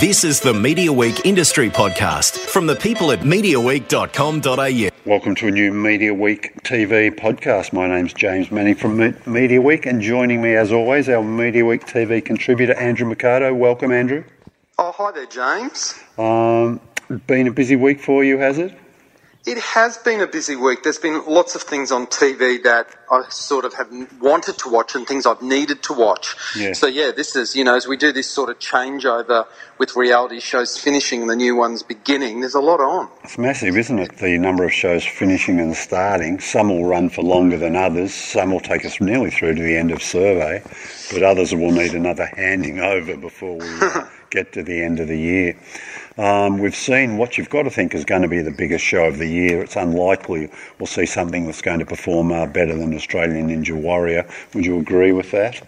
This is the Media Week Industry Podcast from the people at MediaWeek.com.au. Welcome to a new Media Week TV podcast. My name's James Manning from Me- Media Week, and joining me, as always, our Media Week TV contributor, Andrew Mercado. Welcome, Andrew. Oh, hi there, James. Um, been a busy week for you, has it? It has been a busy week. There's been lots of things on TV that I sort of have wanted to watch and things I've needed to watch. Yeah. So, yeah, this is, you know, as we do this sort of changeover with reality shows finishing and the new ones beginning, there's a lot on. It's massive, isn't it? The number of shows finishing and starting. Some will run for longer than others. Some will take us nearly through to the end of survey, but others will need another handing over before we uh, get to the end of the year. Um, we've seen what you've got to think is going to be the biggest show of the year. It's unlikely we'll see something that's going to perform uh, better than Australian Ninja Warrior. Would you agree with that?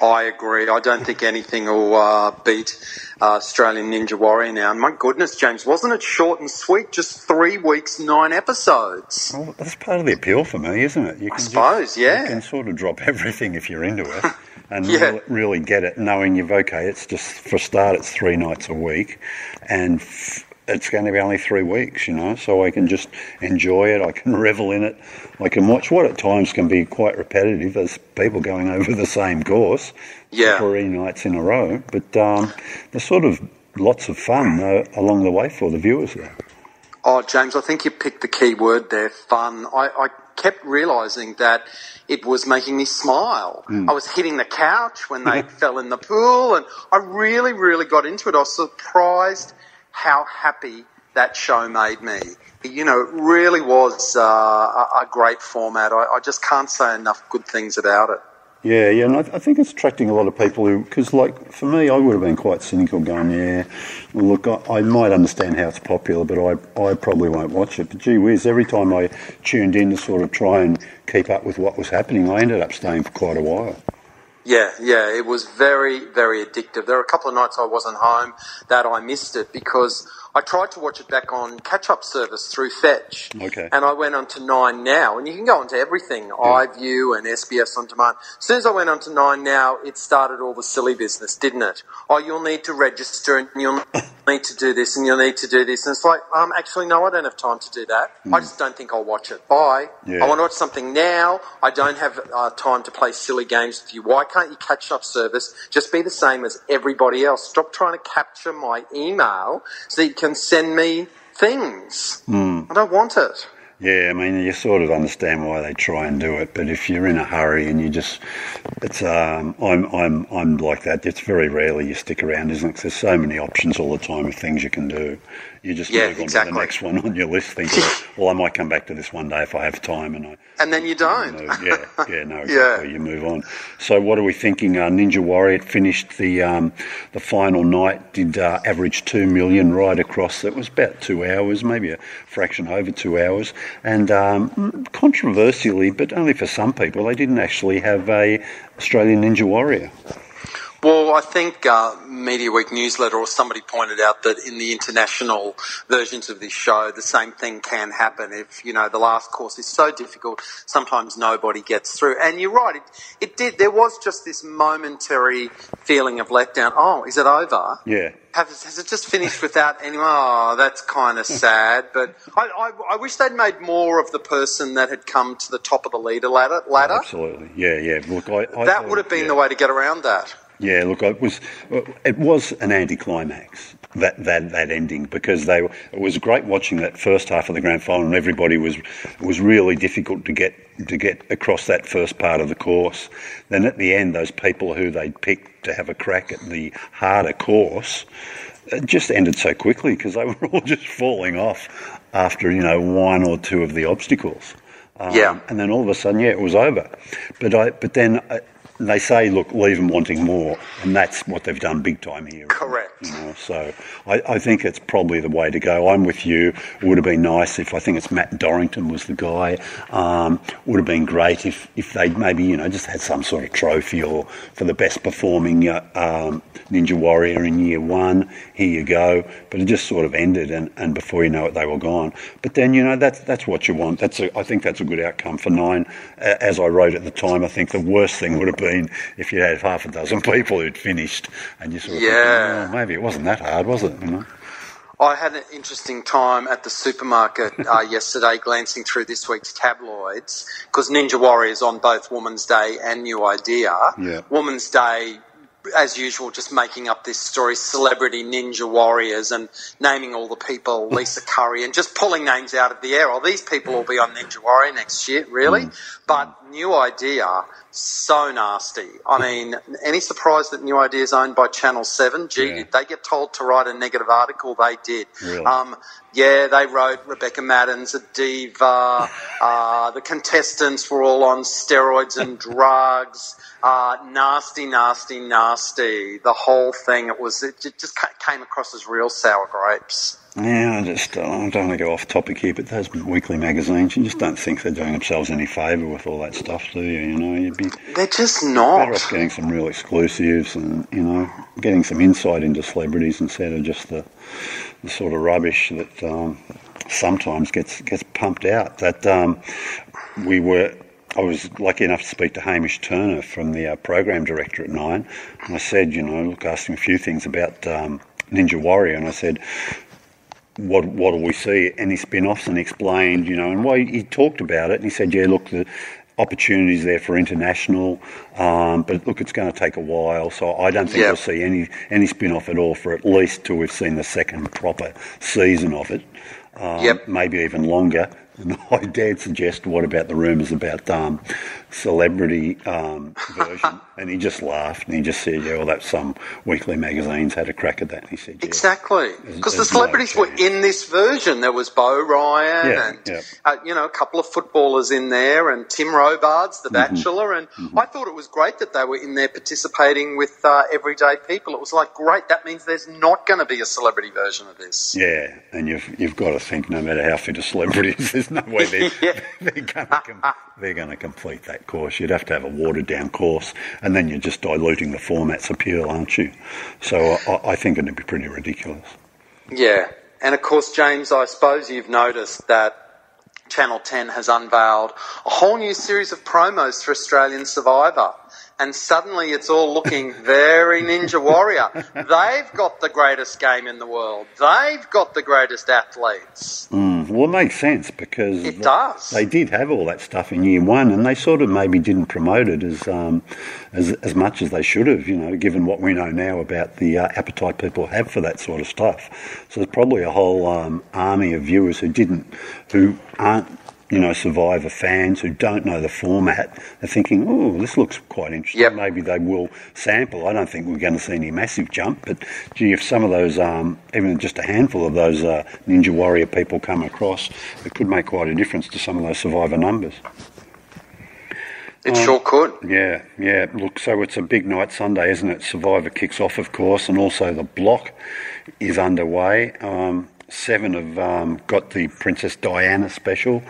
I agree. I don't think anything will uh, beat uh, Australian Ninja Warrior now. And my goodness, James, wasn't it short and sweet? Just three weeks, nine episodes. Well, that's part of the appeal for me, isn't it? You I just- suppose, yeah. You can sort of drop everything if you're into it and Yeah. really, really get it, knowing you've okay. It's just for a start, it's three nights a week, and f- it's going to be only three weeks, you know. So I can just enjoy it. I can revel in it. I can watch what at times can be quite repetitive. as people going over the same course, Yeah. three nights in a row, but um, there's sort of lots of fun uh, along the way for the viewers there. Oh, James, I think you picked the key word there fun. I, I kept realizing that it was making me smile. I was hitting the couch when they fell in the pool, and I really, really got into it. I was surprised how happy that show made me. You know, it really was uh, a, a great format. I, I just can't say enough good things about it. Yeah, yeah, and I, I think it's attracting a lot of people who, because like for me, I would have been quite cynical, going, yeah, well, look, I, I might understand how it's popular, but I, I probably won't watch it. But gee whiz, every time I tuned in to sort of try and keep up with what was happening, I ended up staying for quite a while. Yeah, yeah, it was very, very addictive. There were a couple of nights I wasn't home that I missed it because I tried to watch it back on catch-up service through Fetch. Okay. And I went on to Nine Now, and you can go onto everything, iView and SBS On Demand. As soon as I went on to Nine Now, it started all the silly business, didn't it? Oh, you'll need to register, and you'll need to do this, and you'll need to do this. And it's like, um, actually, no, I don't have time to do that. I just don't think I'll watch it. Bye. Yeah. I want to watch something now. I don't have uh, time to play silly games with you. Why can't you catch up service just be the same as everybody else? Stop trying to capture my email so that you can send me things. I don't want it. Yeah, I mean, you sort of understand why they try and do it, but if you're in a hurry and you just, it's, um, I'm, I'm, I'm like that. It's very rarely you stick around, isn't it? 'Cause there's so many options all the time of things you can do. You just Yeah, move on exactly. to the next one on your list, thinking, well, I might come back to this one day if I have time, and I. And then you don't. move. Yeah, yeah, no, exactly. Yeah. You move on. So, what are we thinking? Uh, Ninja Warrior finished the um, the final night. Did uh, average two million right across. It was about two hours, maybe a fraction over two hours. And um, controversially, but only for some people, they didn't actually have a Australian Ninja Warrior. Well, I think uh, Media Week newsletter or somebody pointed out that in the international versions of this show, the same thing can happen. If you know the last course is so difficult, sometimes nobody gets through. And you're right, it, it did. There was just this momentary feeling of letdown. Oh, is it over? Yeah. Have, has it just finished without anyone? Oh, that's kind of sad. But I, I, I wish they'd made more of the person that had come to the top of the leader ladder. ladder. Absolutely. Yeah, yeah. Look, I, I That would have been yeah. the way to get around that. Yeah, look, it was it was an anticlimax that that that ending because they it was great watching that first half of the grand final and everybody was it was really difficult to get to get across that first part of the course. Then at the end, those people who they'd picked to have a crack at the harder course it just ended so quickly because they were all just falling off after you know one or two of the obstacles. Um, Yeah. And then all of a sudden, yeah, it was over. But I, but then uh, they say, look, leave them wanting more, and that's what they've done big time here. Correct. You know, so I, I think it's probably the way to go. I'm with you. It would have been nice if I think it's Matt Dorrington was the guy. Um, would have been great if if they'd maybe you know just had some sort of trophy or for the best performing uh, um, Ninja Warrior in year one. Here you go. But it just sort of ended, and, and before you know it, they were gone. But then you know that's that's what you want. That's a, I think that's a good outcome for nine. As I wrote at the time, I think the worst thing would have been if you had half a dozen people who'd finished, and you sort of Yeah. thinking, oh, maybe it wasn't that hard, was it? You know? I had an interesting time at the supermarket uh, yesterday, glancing through this week's tabloids, because Ninja Warrior's on both Woman's Day and New Idea. Yeah. Woman's Day, as usual, just making up this story, celebrity Ninja Warriors, and naming all the people, Lisa Curry, and just pulling names out of the air. Oh, these people will be on Ninja Warrior next year, really? But New Idea, so nasty. I mean, any surprise that New Idea is owned by Channel 7? Gee, Yeah. did they get told to write a negative article? They did. Really? Um, yeah, they wrote Rebecca Maddern's a diva. Uh, the contestants were all on steroids and drugs. Uh, nasty, nasty, nasty. The whole thing, it was, it just came across as real sour grapes. Yeah, I just uh, I don't want to go off topic here, but those weekly magazines, you just don't think they're doing themselves any favour with all that stuff, do you? You know, you'd be They're just not better off getting some real exclusives and you know getting some insight into celebrities instead of just the, the sort of rubbish that um, sometimes gets gets pumped out. That um, we were. I was lucky enough to speak to Hamish Turner from the uh, program director at Nine, and I said, you know, look, asked him a few things about um, Ninja Warrior, and I said, what what will we see? Any spin-offs? And explained, you know, and why he talked about it. And he said, yeah, look, the opportunities there for international, um, but look, it's going to take a while. So I don't think Yeah. we'll see any any spin-off at all for at least till we've seen the second proper season of it. Um, Yep. Maybe even longer. And I dare suggest, what about the rumours about um, celebrity um, version? and he just laughed and he just said, yeah, well, that's some weekly magazines had a crack at that. And he said, yeah. Exactly, because the there's no celebrities were in this version. There was Beau Ryan Yeah, and yeah. Uh, you know a couple of footballers in there, and Tim Robards, The Mm-hmm. Bachelor, and I thought it was great that they were in there participating with uh, everyday people. It was like great. That means there's not going to be a celebrity version of this. Yeah, and you've you've got to think no matter how fit a celebrity is, there's no way they're, Yeah. they're going to com- they're going to complete that course. You'd have to have a watered down course, and then you're just diluting the format's appeal, aren't you? So I, I think it'd be pretty ridiculous. Yeah, and of course, James, I suppose you've noticed that Channel 10 has unveiled a whole new series of promos for Australian Survivor. And suddenly it's all looking very Ninja Warrior. They've got the greatest game in the world. They've got the greatest athletes. Mm, well, it makes sense because It does. they did have all that stuff in year one, and they sort of maybe didn't promote it as um, as as much as they should have. You know, given what we know now about the uh, appetite people have for that sort of stuff. So there's probably a whole um, army of viewers who didn't, who aren't. You know, Survivor fans who don't know the format are thinking, "Oh, this looks quite interesting. Yep. Maybe they will sample." I don't think we're going to see any massive jump, but gee, if some of those, um, even just a handful of those uh, Ninja Warrior people come across, it could make quite a difference to some of those Survivor numbers. It sure could. Yeah, yeah. Look, so it's a big night Sunday, isn't it? Survivor kicks off, of course, and also the block is underway. Um, seven have um, got the Princess Diana special.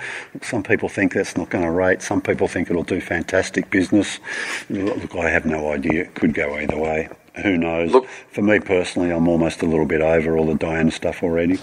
Some people think that's not going to rate. Some people think it'll do fantastic business. Look, I have no idea. It could go either way. Who knows? Look- For me personally, I'm almost a little bit over all the Diana stuff already.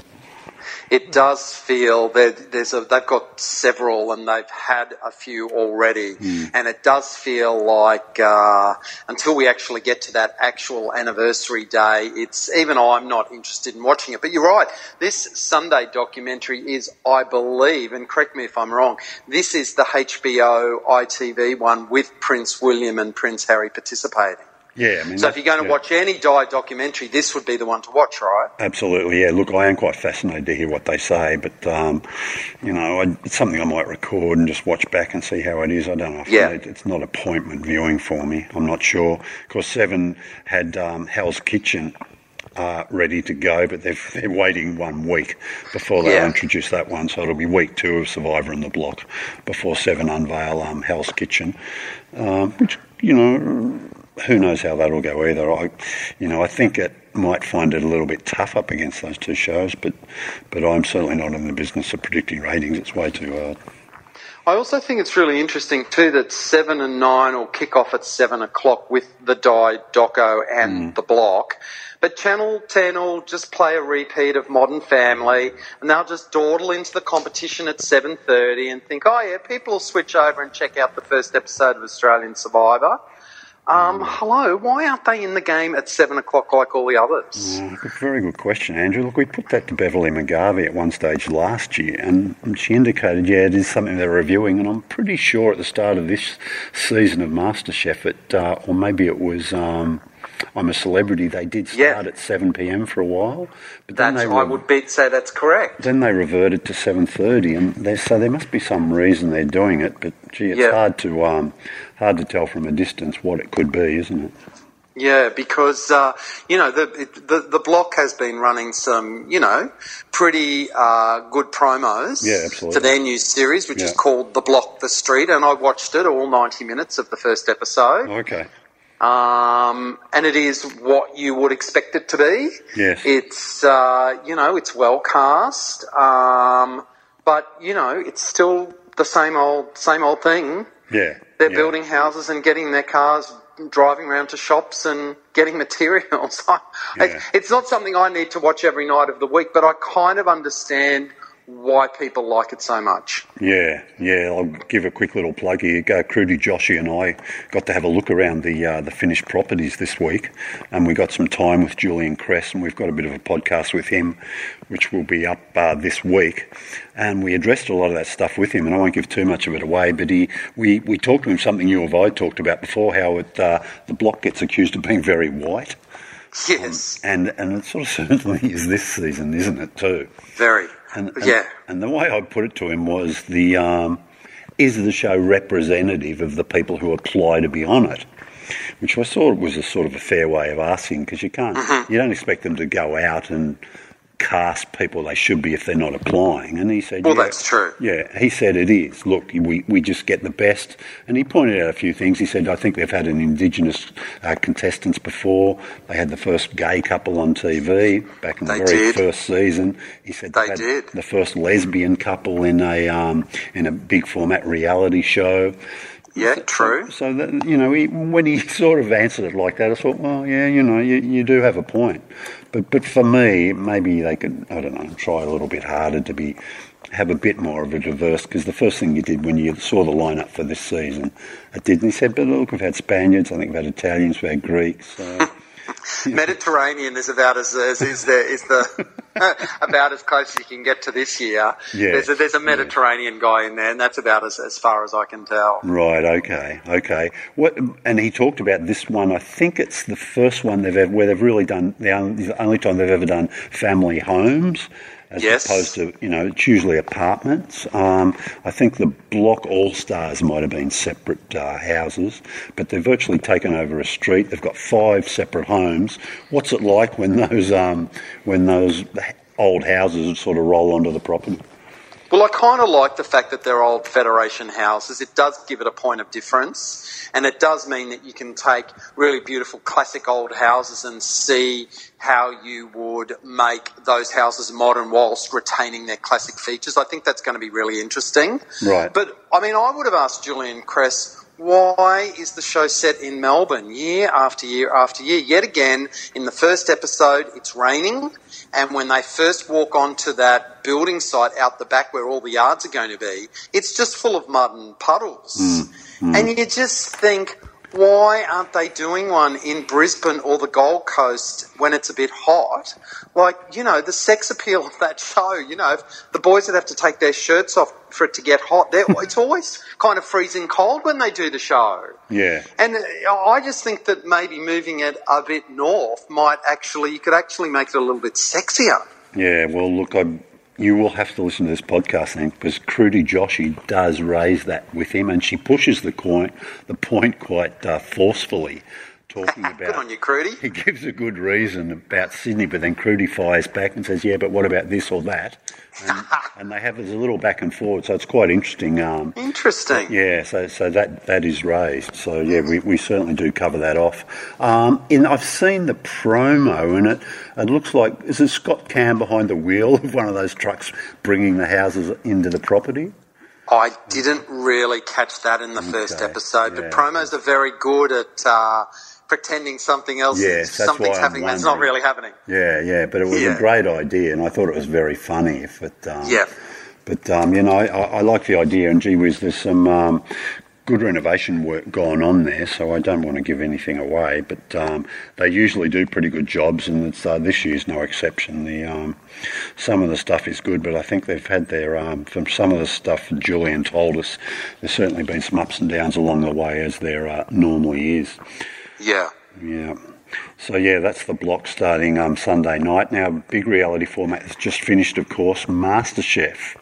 It does feel that there's a, they've got several and they've had a few already, and it does feel like uh, until we actually get to that actual anniversary day, it's even I'm not interested in watching it. But you're right, this Sunday documentary is, I believe, and correct me if I'm wrong, this is the HBO ITV one with Prince William and Prince Harry participating. Yeah, I mean. So if you're going to yeah. watch any Di documentary, this would be the one to watch, right? Absolutely, yeah. Look, I am quite fascinated to hear what they say, but um, you know, I, it's something I might record and just watch back and see how it is. I don't know. If Yeah. it, it's not appointment viewing for me. I'm not sure. Of course, Seven had um, Hell's Kitchen. Uh, ready to go, but they're, they're waiting one week before they Yeah. introduce that one. So it'll be week two of Survivor in the Block before Seven unveil um, Hell's Kitchen, um, which you know who knows how that'll go either. I, you know, I think it might find it a little bit tough up against those two shows, but but I'm certainly not in the business of predicting ratings. It's way too hard. I also think it's really interesting too that seven and nine will kick off at seven o'clock with the Di Doco and mm. the Block. But Channel 10 will just play a repeat of Modern Family, and they'll just dawdle into the competition at 7.30 and think, oh yeah, people will switch over and check out the first episode of Australian Survivor. Um, hello, why aren't they in the game at seven o'clock like all the others? Oh, very good question, Andrew. Look, we put that to Beverley McGarvey at one stage last year, and she indicated, yeah, it is something they're reviewing, and I'm pretty sure at the start of this season of MasterChef, it, uh, or maybe it was um, I'm a Celebrity, they did start Yeah. at 7 p.m. for a while, but then That's, they I would bet say that's correct. then they reverted to 7:30, and they, so there must be some reason they're doing it. But gee, it's Yeah. hard to um, hard to tell from a distance what it could be, isn't it? Yeah, because uh, you know the, it- the the block has been running some you know pretty uh, good promos Yeah, for their new series, which is called The Block, The Street, and I watched it all ninety minutes of the first episode. Okay. Um, and it is what you would expect it to be. Yes. It's, uh, you know, it's well cast. Um, but, you know, it's still the same old, same old thing. Yeah. They're yeah. building houses and getting their cars, driving around to shops and getting materials. I- Yeah. It's not something I need to watch every night of the week, but I kind of understand why people like it so much. Yeah, yeah. I'll give a quick little plug here. Uh, Kruti, Joshi, and I got to have a look around the uh, the finished properties this week, and we got some time with Julian Cress, and we've got a bit of a podcast with him, which will be up uh, this week. And we addressed a lot of that stuff with him, and I won't give too much of it away. But he, we, we talked to him something you have I talked about before, how it uh, the block gets accused of being very white, Yes, and and it sort of certainly is this season, isn't it too? very. And, and, yeah. And the way I put it to him was the um, is the show representative of the people who apply to be on it? Which I thought was a sort of a fair way of asking because you can't, Mm-hmm. you don't expect them to go out and cast people they should be if they're not applying. And he said, Well, yeah, that's true. Yeah, he said it is. Look, we, we just get the best. And he pointed out a few things. He said, I think they've had an Indigenous uh, contestants before. They had the first gay couple on TV back in the They very did. first season. He said They had did. the first lesbian couple in a um, in a big format reality show. Yeah, true. So that you know, he, when he sort of answered it like that, I thought, well, yeah, you know, you, you do have a point. But but for me, maybe they could, I don't know, try a little bit harder to be have a bit more of a diverse. Because the first thing you did when you saw the lineup for this season, it did. And he said, but look, we've had Spaniards, I think we've had Italians, we've had Greeks. So, Mediterranean is about as, as is the is the about as close as you can get to this year. Yeah, there's a, there's a yeah. Mediterranean guy in there, and that's about as, as far as I can tell. Right. Okay. Okay. What? And he talked about this one. I think it's the first one they've ever where they've really done the only, the only time they've ever done family homes. As Yes. opposed to, you know, it's usually apartments. Um, I think the Block All Stars might have been separate uh, houses, but they've virtually taken over a street. They've got five separate homes. What's it like when those um, when those old houses sort of roll onto the property? Well, I kind of like the fact that they're old Federation houses. It does give it a point of difference, and it does mean that you can take really beautiful classic old houses and see how you would make those houses modern whilst retaining their classic features. I think that's going to be really interesting. Right. But I mean, I would have asked Julian Cress. Why is the show set in Melbourne year after year after year? Yet again, in the first episode, it's raining, and when they first walk onto that building site out the back where all the yards are going to be, it's just full of mud and puddles. Mm, mm. And you just think, why aren't they doing one in Brisbane or the Gold Coast when it's a bit hot? Like, you know, the sex appeal of that show, you know, if the boys would have to take their shirts off for it to get hot. It's always kind of freezing cold when they do the show. Yeah. And uh, I just think that maybe moving it a bit north might actually, you could actually make it a little bit sexier. Yeah, well, look, I, you will have to listen to this podcast then, because Kruti Joshi does raise that with him, and she pushes the point, the point quite uh, forcefully, talking about. Good on you, Kruti. He gives a good reason about Sydney, but then Kruti fires back and says, "Yeah, but what about this or that?" And, and they have this little back and forward, so it's quite interesting. Um, Interesting. yeah, so so that that is raised. So yeah, we, we certainly do cover that off. Um, in I've seen the promo, and it it looks like is it Scott Cam behind the wheel of one of those trucks bringing the houses into the property? I didn't really catch that in the first Okay, episode, yeah. but promos are very good at uh, pretending something else, Yes, something's happening that's not really happening. Yeah, yeah, but it was Yeah. a great idea, and I thought it was very funny. If it, um, Yeah. But um, you know, I, I like the idea, and gee whiz, there's some um, good renovation work going on there, so I don't want to give anything away. But um, they usually do pretty good jobs, and it's, uh, this year's no exception. The um, some of the stuff is good, but I think they've had their um, from some of the stuff Julian told us. There's certainly been some ups and downs along the way, as there uh, normally is. Yeah. Yeah. So yeah, that's the block starting um, Sunday night. Now, big reality format has just finished, of course, MasterChef.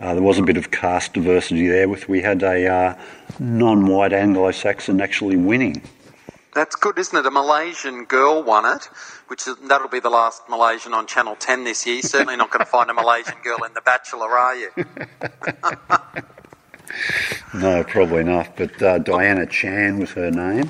Uh, there was a bit of cast diversity there, with we had a uh, non-white Anglo-Saxon actually winning. That's good, isn't it? A Malaysian girl won it, which is, that'll be the last Malaysian on Channel 10 this year. You're certainly not going to find a Malaysian girl in The Bachelor, are you? no, probably not. But uh, Diana Chan was her name.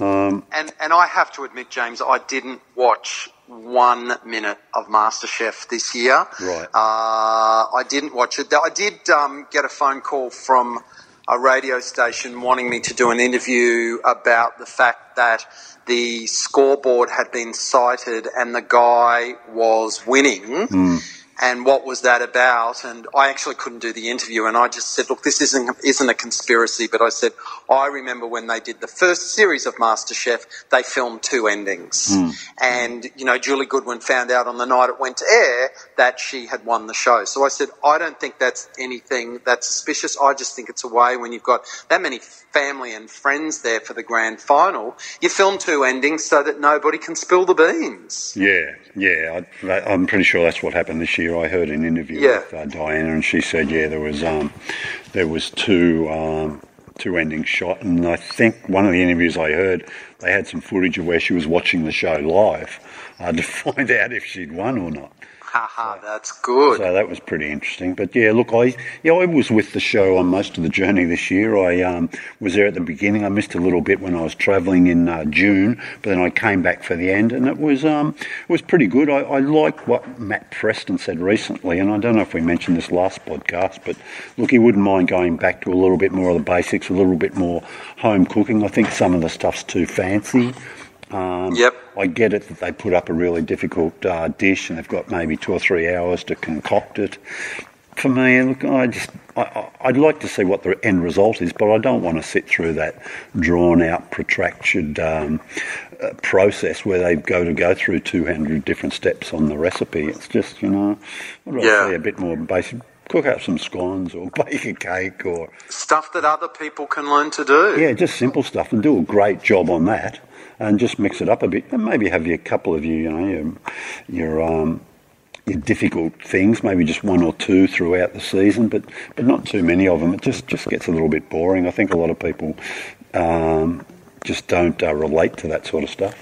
Um, and and I have to admit, James, I didn't watch one minute of MasterChef this year. Right. Uh, I didn't watch it. I did um, get a phone call from a radio station wanting me to do an interview about the fact that the scoreboard had been cited and the guy was winning. Mm and what was that about? And I actually couldn't do the interview, and I just said, "Look, this isn't isn't a conspiracy." But I said, "I remember when they did the first series of MasterChef, they filmed two endings, mm. and you know, Julie Goodwin found out on the night it went to air that she had won the show. So I said, I don't think that's anything that's suspicious. I just think it's a way when you've got that many family and friends there for the grand final, you film two endings so that nobody can spill the beans. Yeah, yeah, I, am pretty sure that's what happened this year. I heard an interview yeah. with uh, Diana, and she said, yeah, there was um, there was two um, two endings shot, and I think one of the interviews I heard, they had some footage of where she was watching the show live uh, to find out if she'd won or not. Haha, that's good. So that was pretty interesting. But yeah, look, I yeah I was with the show on most of the journey this year. I um, was there at the beginning. I missed a little bit when I was travelling in uh, June, but then I came back for the end, and it was um, it was pretty good. I, I like what Matt Preston said recently, and I don't know if we mentioned this last podcast, but look, he wouldn't mind going back to a little bit more of the basics, a little bit more home cooking. I think some of the stuff's too fancy. Um, yep. I get it that they put up a really difficult uh, dish and they've got maybe two or three hours to concoct it. For me, look, I just I, would like to see what the end result is, but I don't want to sit through that drawn out, protracted um, uh, process where they go to go through 200 different steps on the recipe. It's just, you know, I'd rather yeah. see a bit more basic cook up some scones or bake a cake or stuff that other people can learn to do. Yeah, just simple stuff and do a great job on that and just mix it up a bit and maybe have a couple of you, you know, your, your um, difficult things, maybe just one or two throughout the season, but but not too many of them. It just just gets a little bit boring. I think a lot of people um, just don't uh, relate to that sort of stuff.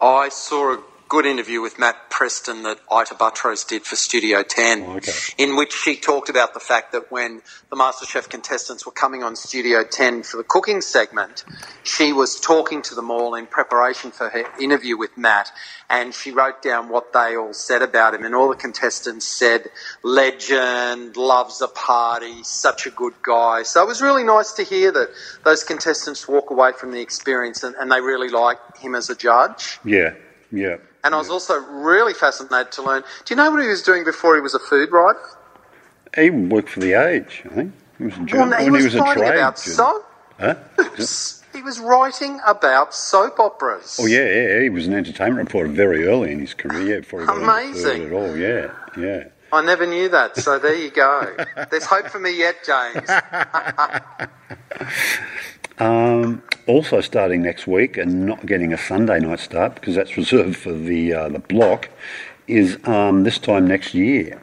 I saw a good interview with Matt Preston that Ita Buttrose did for Studio 10, oh, okay. in which she talked about the fact that when the MasterChef contestants were coming on Studio 10 for the cooking segment, she was talking to them all in preparation for her interview with Matt, and she wrote down what they all said about him, and all the contestants said, legend, loves a party, such a good guy. So it was really nice to hear that those contestants walk away from the experience and, and they really like him as a judge. Yeah, yeah. And I was also really fascinated to learn. Do you know what he was doing before he was a food writer? He worked for the Age, I think. He was a journalist. Well, he, was, he was writing about soap. Huh? he was writing about soap operas. Oh yeah, yeah, he was an entertainment reporter very early in his career. Yeah, before he Amazing. at all. Yeah, yeah. I never knew that, so there you go. There's hope for me yet, James. um, also starting next week and not getting a Sunday night start because that's reserved for the uh, the block is um, this time next year.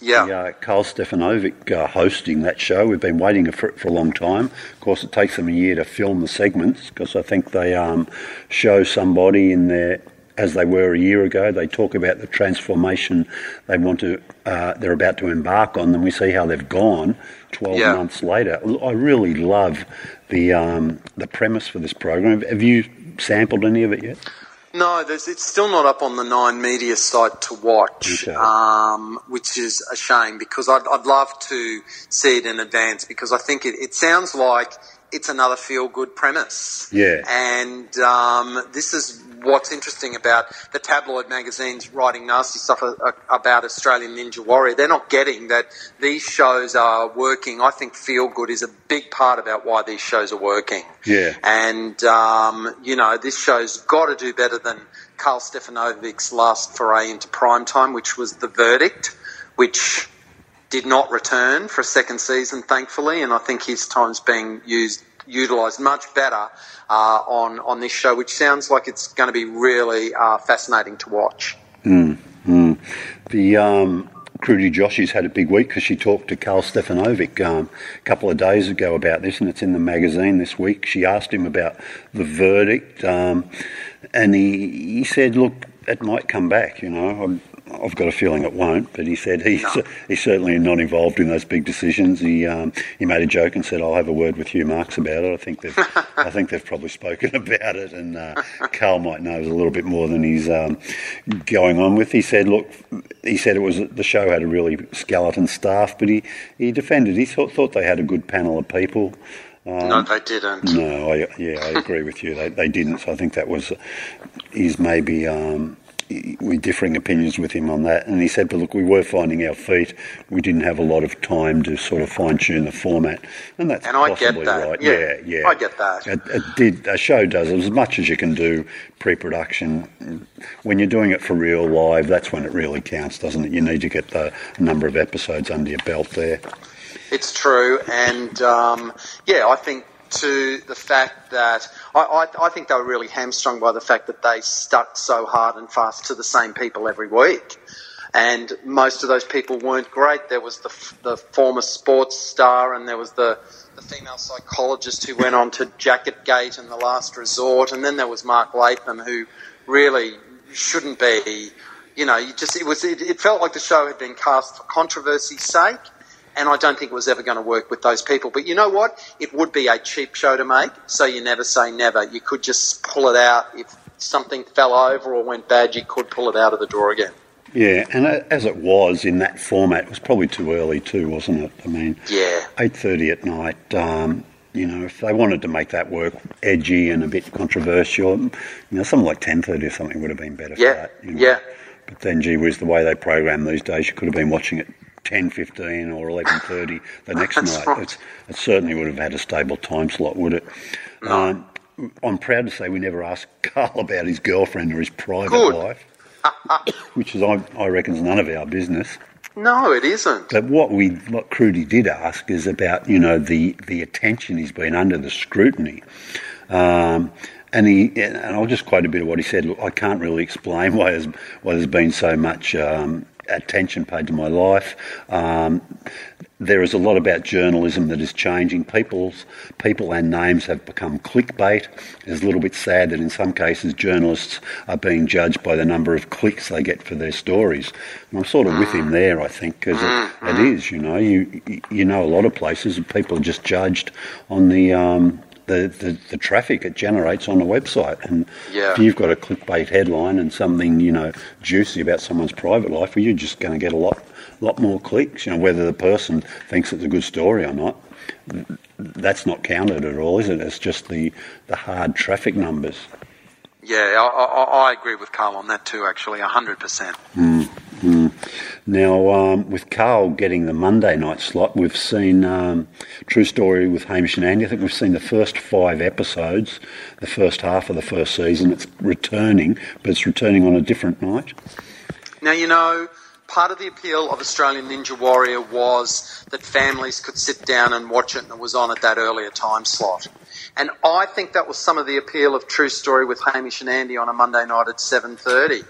Yeah. The, uh, Karl Stefanovic uh, hosting that show. We've been waiting for it for a long time. Of course, it takes them a year to film the segments because I think they um, show somebody in there as they were a year ago. They talk about the transformation they want to, uh, they're about to embark on. Then we see how they've gone 12 yeah. months later. I really love the um, the premise for this program. Have you sampled any of it yet? No, it's still not up on the Nine Media site to watch, okay. um, which is a shame because I'd, I'd, love to see it in advance because I think it, it sounds like it's another feel good premise. Yeah. And um, this is what's interesting about the tabloid magazines writing nasty stuff about Australian Ninja Warrior. They're not getting that these shows are working. I think Feel Good is a big part about why these shows are working. Yeah. And, um, you know, this show's got to do better than Karl Stefanovic's last foray into prime time, which was The Verdict, which did not return for a second season, thankfully, and I think his time's being used utilised much better uh, on on this show, which sounds like it's going to be really uh, fascinating to watch. Mm, mm. The um, Kruti Joshi's had a big week because she talked to Karl Stefanovic um, a couple of days ago about this, and it's in the magazine this week. She asked him about the verdict, um, and he he said, "Look, it might come back. You know, I've got a feeling it won't, but he said he's, no. he's certainly not involved in those big decisions. He um, he made a joke and said, "I'll have a word with Hugh Marks about it." I think they've I think they've probably spoken about it, and uh, Karl might know a little bit more than he's um, going on with. He said, "Look," he said it was the show had a really skeleton staff, but he, he defended. He thought thought they had a good panel of people. Um, no, they didn't. No, I, yeah, I agree with you. They, they didn't. So I think that was, is maybe um, we differing opinions with him on that, and he said, "But look, we were finding our feet. We didn't have a lot of time to sort of fine tune the format, and that's and I possibly get that. right. Yeah, yeah, yeah, I get that. It, it did. A show does as much as you can do pre-production. When you're doing it for real live, that's when it really counts, doesn't it? You need to get the number of episodes under your belt there. It's true, and um, yeah, I think to the fact that I, I, I, think they were really hamstrung by the fact that they stuck so hard and fast to the same people every week. And most of those people weren't great. There was the, the former sports star, and there was the, the female psychologist who went on to Jacket Gate and The Last Resort, and then there was Mark Latham, who really shouldn't be. You know, you just it was it, it felt like the show had been cast for controversy's sake and I don't think it was ever going to work with those people. But you know what? It would be a cheap show to make, so you never say never. You could just pull it out if something fell over or went bad. You could pull it out of the drawer again. Yeah, and as it was in that format, it was probably too early too, wasn't it? I mean, yeah, eight thirty at night. Um, you know, if they wanted to make that work edgy and a bit controversial, you know, something like ten thirty or something would have been better. Yeah, for that, you know? yeah. But then, gee whiz, the way they program these days, you could have been watching it 10.15 or 11.30 the next night. Right. it certainly would have had a stable time slot, would it? No. Um, I'm proud to say we never asked Karl about his girlfriend or his private Good. life, which is, I, I reckon, is none of our business. No, it isn't. But what we, what Kruti did ask is about, you know, the, the attention he's been under, the scrutiny. Um, and he, and I'll just quote a bit of what he said. Look, I can't really explain why there's, why there's been so much um, attention paid to my life. Um, there is a lot about journalism that is changing. People's people and names have become clickbait. It's a little bit sad that in some cases journalists are being judged by the number of clicks they get for their stories. And I'm sort of with him there, I think, because it, it is. You know, you you know a lot of places and people are just judged on the um, the, the, the, traffic it generates on a website. And yeah. if you've got a clickbait headline and something, you know, juicy about someone's private life, well, you're just going to get a lot, lot more clicks, you know, whether the person thinks it's a good story or not. That's not counted at all, is it? It's just the, the hard traffic numbers. Yeah, I, I, I agree with Karl on that too, actually, 100%. Mm. Now, um, with Karl getting the Monday night slot, we've seen um, True Story with Hamish and Andy. I think we've seen the first five episodes, the first half of the first season. It's returning, but it's returning on a different night. Now, you know, part of the appeal of Australian Ninja Warrior was that families could sit down and watch it, and it was on at that earlier time slot. And I think that was some of the appeal of True Story with Hamish and Andy on a Monday night at 7:30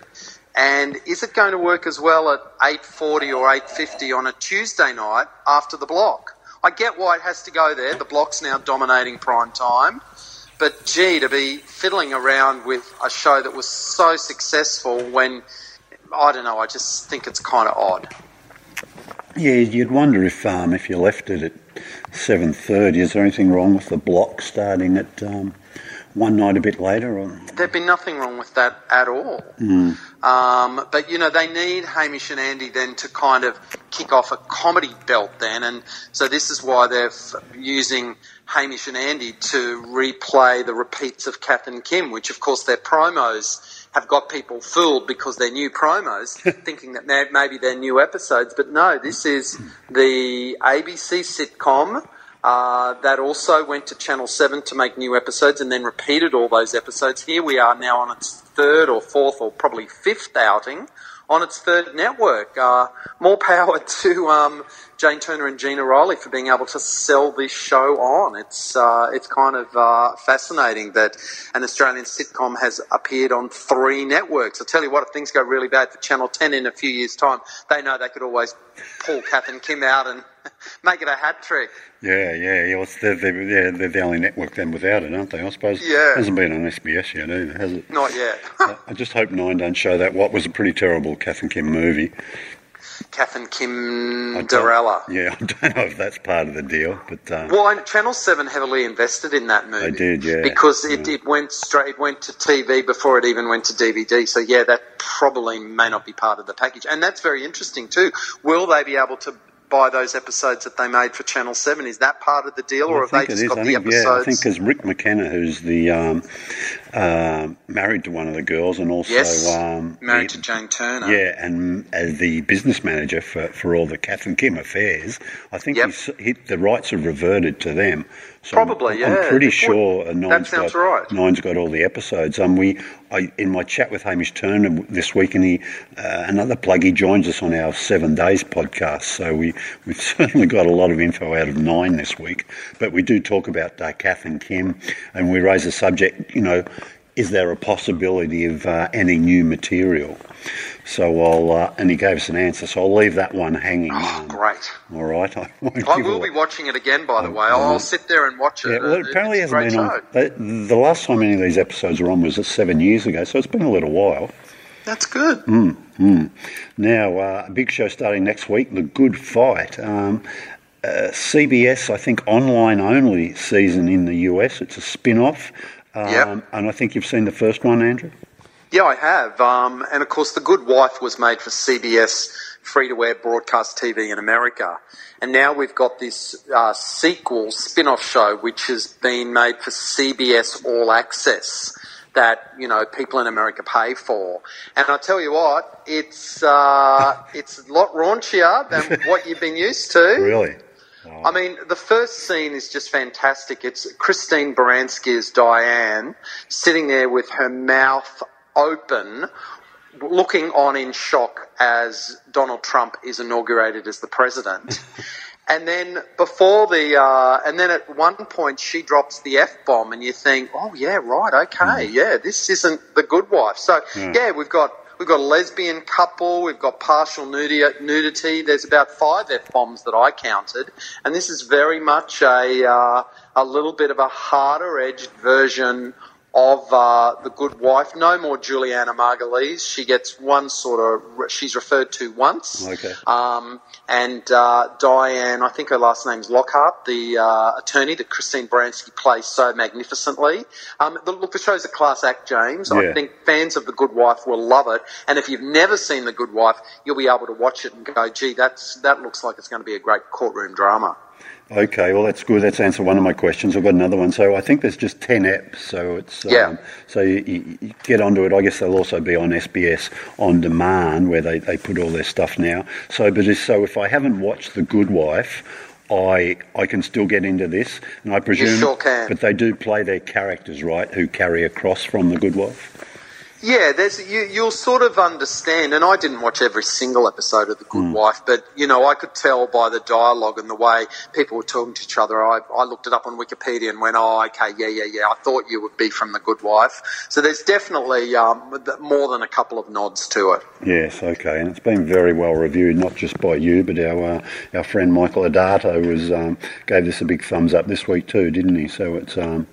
and is it going to work as well at 8.40 or 8.50 on a Tuesday night after the block? I get why it has to go there. The block's now dominating prime time. But gee, to be fiddling around with a show that was so successful when, I don't know, I just think it's kind of odd. Yeah, you'd wonder if um, if you left it at 7.30, is there anything wrong with the block starting at um, one night a bit later? Or? There'd be nothing wrong with that at all. Mm. Um, but you know, they need Hamish and Andy then to kind of kick off a comedy belt then, and so this is why they're f- using Hamish and Andy to replay the repeats of Kath and Kim, which of course their promos have got people fooled because they're new promos, thinking that maybe they're new episodes. But no, this is the ABC sitcom. Uh, that also went to Channel 7 to make new episodes and then repeated all those episodes. Here we are now on its third or fourth or probably fifth outing on its third network. Uh, more power to um, Jane Turner and Gina Riley for being able to sell this show on. It's uh, it's kind of uh, fascinating that an Australian sitcom has appeared on three networks. I tell you what, if things go really bad for Channel 10 in a few years' time, they know they could always pull Kath and Kim out and make it a hat trick. Yeah, yeah, yeah. Well, they're, they're, they're the only network then without it, aren't they? I suppose. Yeah. It Hasn't been on SBS yet either, has it? Not yet. I just hope Nine don't show that. What was a pretty terrible Kath and Kim movie. Kath and Kimderella. Yeah, I don't know if that's part of the deal, but uh, Well, and Channel Seven heavily invested in that movie. They did, yeah. because it, it went straight, it went to TV before it even went to DVD. So yeah, that probably may not be part of the package, and that's very interesting too. Will they be able to buy those episodes that they made for Channel Seven? Is that part of the deal, or have they just is. got I the think, yeah, I think because Rick McKenna, who's the um, uh, married to one of the girls, and also yes, um, married the- to Jane Turner. Yeah, and as the business manager for, for all the Kath and Kim affairs, I think Yep. he, the rights have reverted to them. So Probably, I'm, yeah. I'm pretty sure point. uh, That got, right. Nine's got all the episodes. Um, we, I, in my chat with Hamish Turner this week, and he, uh, another plug, he joins us on our Seven Days podcast. So we, we've certainly got a lot of info out of Nine this week. But we do talk about uh, Kath and Kim, and we raise the subject, you know, is there a possibility of uh, any new material? So I'll, uh, and he gave us an answer, so I'll leave that one hanging. Oh, um, great! All right, I I will be watching it again. By the way, I'll, I'll sit there and watch it. Yeah, well, it apparently it's hasn't been on. The, the last time any of these episodes were on was seven years ago, so it's been a little while. That's good. Mm. Now, uh, a big show starting next week, The Good Fight. Um, uh, CBS, I think, online only season in the US. It's a spin off. Um, Yep. And I think you've seen the first one, Andrew? Yeah, I have. Um, and of course, The Good Wife was made for CBS free to air broadcast TV in America. And now we've got this uh, sequel spin off show which has been made for CBS All Access that, you know, people in America pay for. And I tell you what, it's, uh, it's a lot raunchier than what you've been used to. Really? I mean, the first scene is just fantastic. It's Christine Baranski as Diane sitting there with her mouth open, looking on in shock as Donald Trump is inaugurated as the president. and then before the, uh, and then at one point she drops the F bomb, and you think, oh yeah, right, okay, yeah, this isn't the good wife. So yeah, we've got. We've got a lesbian couple. We've got partial nudity. nudity. There's about five f bombs that I counted, and this is very much a uh, a little bit of a harder edged version of uh, the Good Wife. No more Julianna Margulies. She gets one sort of. She's referred to once. Okay. Um, and uh, Diane, I think her last name's Lockhart, the uh, attorney that Christine Baranski plays so magnificently. Um, the, look, the show's a class act, James. Yeah. I think fans of The Good Wife will love it. And if you've never seen The Good Wife, you'll be able to watch it and go, gee, that's, that looks like it's going to be a great courtroom drama. Okay, well that's good. That's answered one of my questions. I've got another one. So I think there's just ten apps. So it's um, Yeah. So you, you you get onto it. I guess they'll also be on SBS on demand where they, they put all their stuff now. So but it's, so if I haven't watched The Good Wife, I I can still get into this, and I presume. You sure can. But they do play their characters right, who carry across from The Good Wife. Yeah, there's you, you'll sort of understand, and I didn't watch every single episode of The Good Wife, but you know I could tell by the dialogue and the way people were talking to each other. I, I looked it up on Wikipedia and went, "Oh, okay, yeah, yeah, yeah." I thought you would be from The Good Wife, so there's definitely um, more than a couple of nods to it. Yes, okay, and it's been very well reviewed, not just by you, but our uh, our friend Michael Idato was um, gave this a big thumbs up this week too, didn't he? So it's um,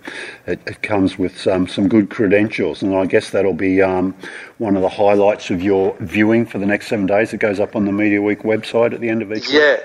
it, it comes with some some good credentials, and I guess that'll be um, one of the highlights of your viewing for the next seven days. It goes up on the Media Week website at the end of each week. Yeah.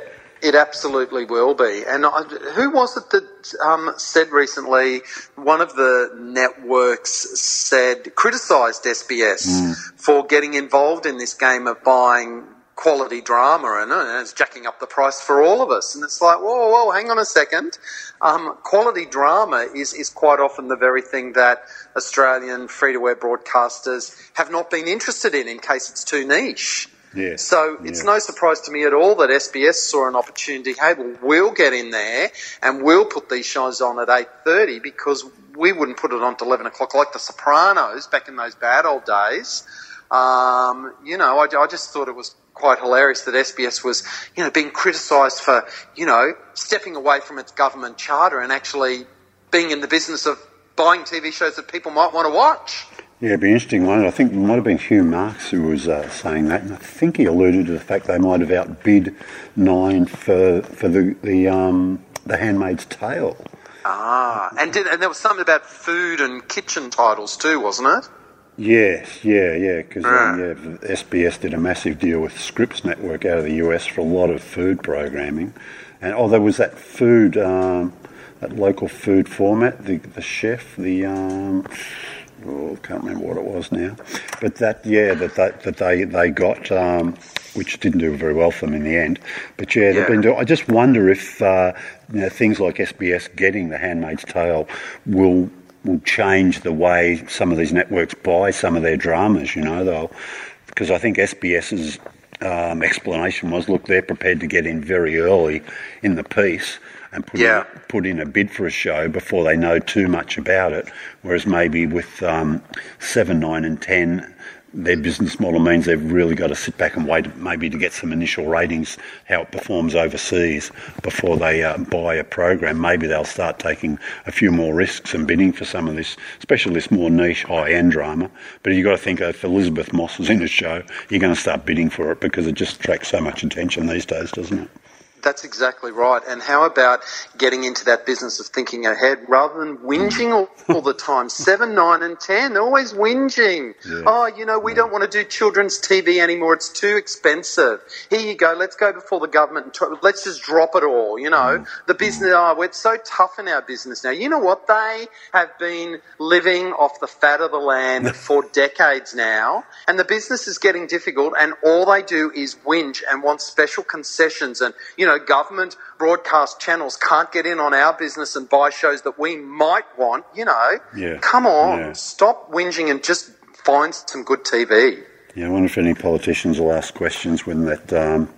It absolutely will be. And I, who was it that um, said recently? One of the networks said criticised SBS mm. for getting involved in this game of buying quality drama and, and it's jacking up the price for all of us. And it's like, whoa, whoa, hang on a second. Um, quality drama is, is quite often the very thing that Australian free to air broadcasters have not been interested in in case it's too niche. Yeah. So it's yeah. no surprise to me at all that SBS saw an opportunity. Hey, well, we'll get in there and we'll put these shows on at eight thirty because we wouldn't put it on to eleven o'clock like The Sopranos back in those bad old days. Um, you know, I, I just thought it was quite hilarious that SBS was, you know, being criticised for, you know, stepping away from its government charter and actually being in the business of buying TV shows that people might want to watch. Yeah, it'd be interesting one. I think it might have been Hugh Marks who was uh, saying that, and I think he alluded to the fact they might have outbid Nine for for the the um, the Handmaid's Tale. Ah, and did, and there was something about food and kitchen titles too, wasn't it? Yes, yeah, yeah, because um, yeah, SBS did a massive deal with Scripps Network out of the US for a lot of food programming, and oh, there was that food, um, that local food format, the the chef, the um, oh, can't remember what it was now, but that yeah, that that, that they they got. Um, which didn't do very well for them in the end, but yeah, they've been doing. I just wonder if uh, you know, things like SBS getting The Handmaid's Tale will will change the way some of these networks buy some of their dramas. You know, they'll because I think SBS's um, explanation was, look, they're prepared to get in very early in the piece and put, yeah. in, put in a bid for a show before they know too much about it. Whereas maybe with um, 7, 9 and 10, their business model means they've really got to sit back and wait maybe to get some initial ratings, how it performs overseas before they uh, buy a program. Maybe they'll start taking a few more risks and bidding for some of this, especially this more niche high-end drama. But you've got to think if Elisabeth Moss is in a show, you're going to start bidding for it because it just attracts so much attention these days, doesn't it? That's exactly right. And how about getting into that business of thinking ahead rather than whinging all, all the time? Seven, nine, and ten, they're always whinging. Yeah. Oh, you know, we yeah. don't want to do children's TV anymore. It's too expensive. Here you go. Let's go before the government and try, let's just drop it all. You know, mm. the business, oh, we're so tough in our business now. You know what? They have been living off the fat of the land for decades now, and the business is getting difficult, and all they do is whinge and want special concessions and, you know, know, government broadcast channels can't get in on our business and buy shows that we might want, you know. Yeah. Come on, yeah. stop whinging and just find some good TV. Yeah, I wonder if any politicians will ask questions when that um,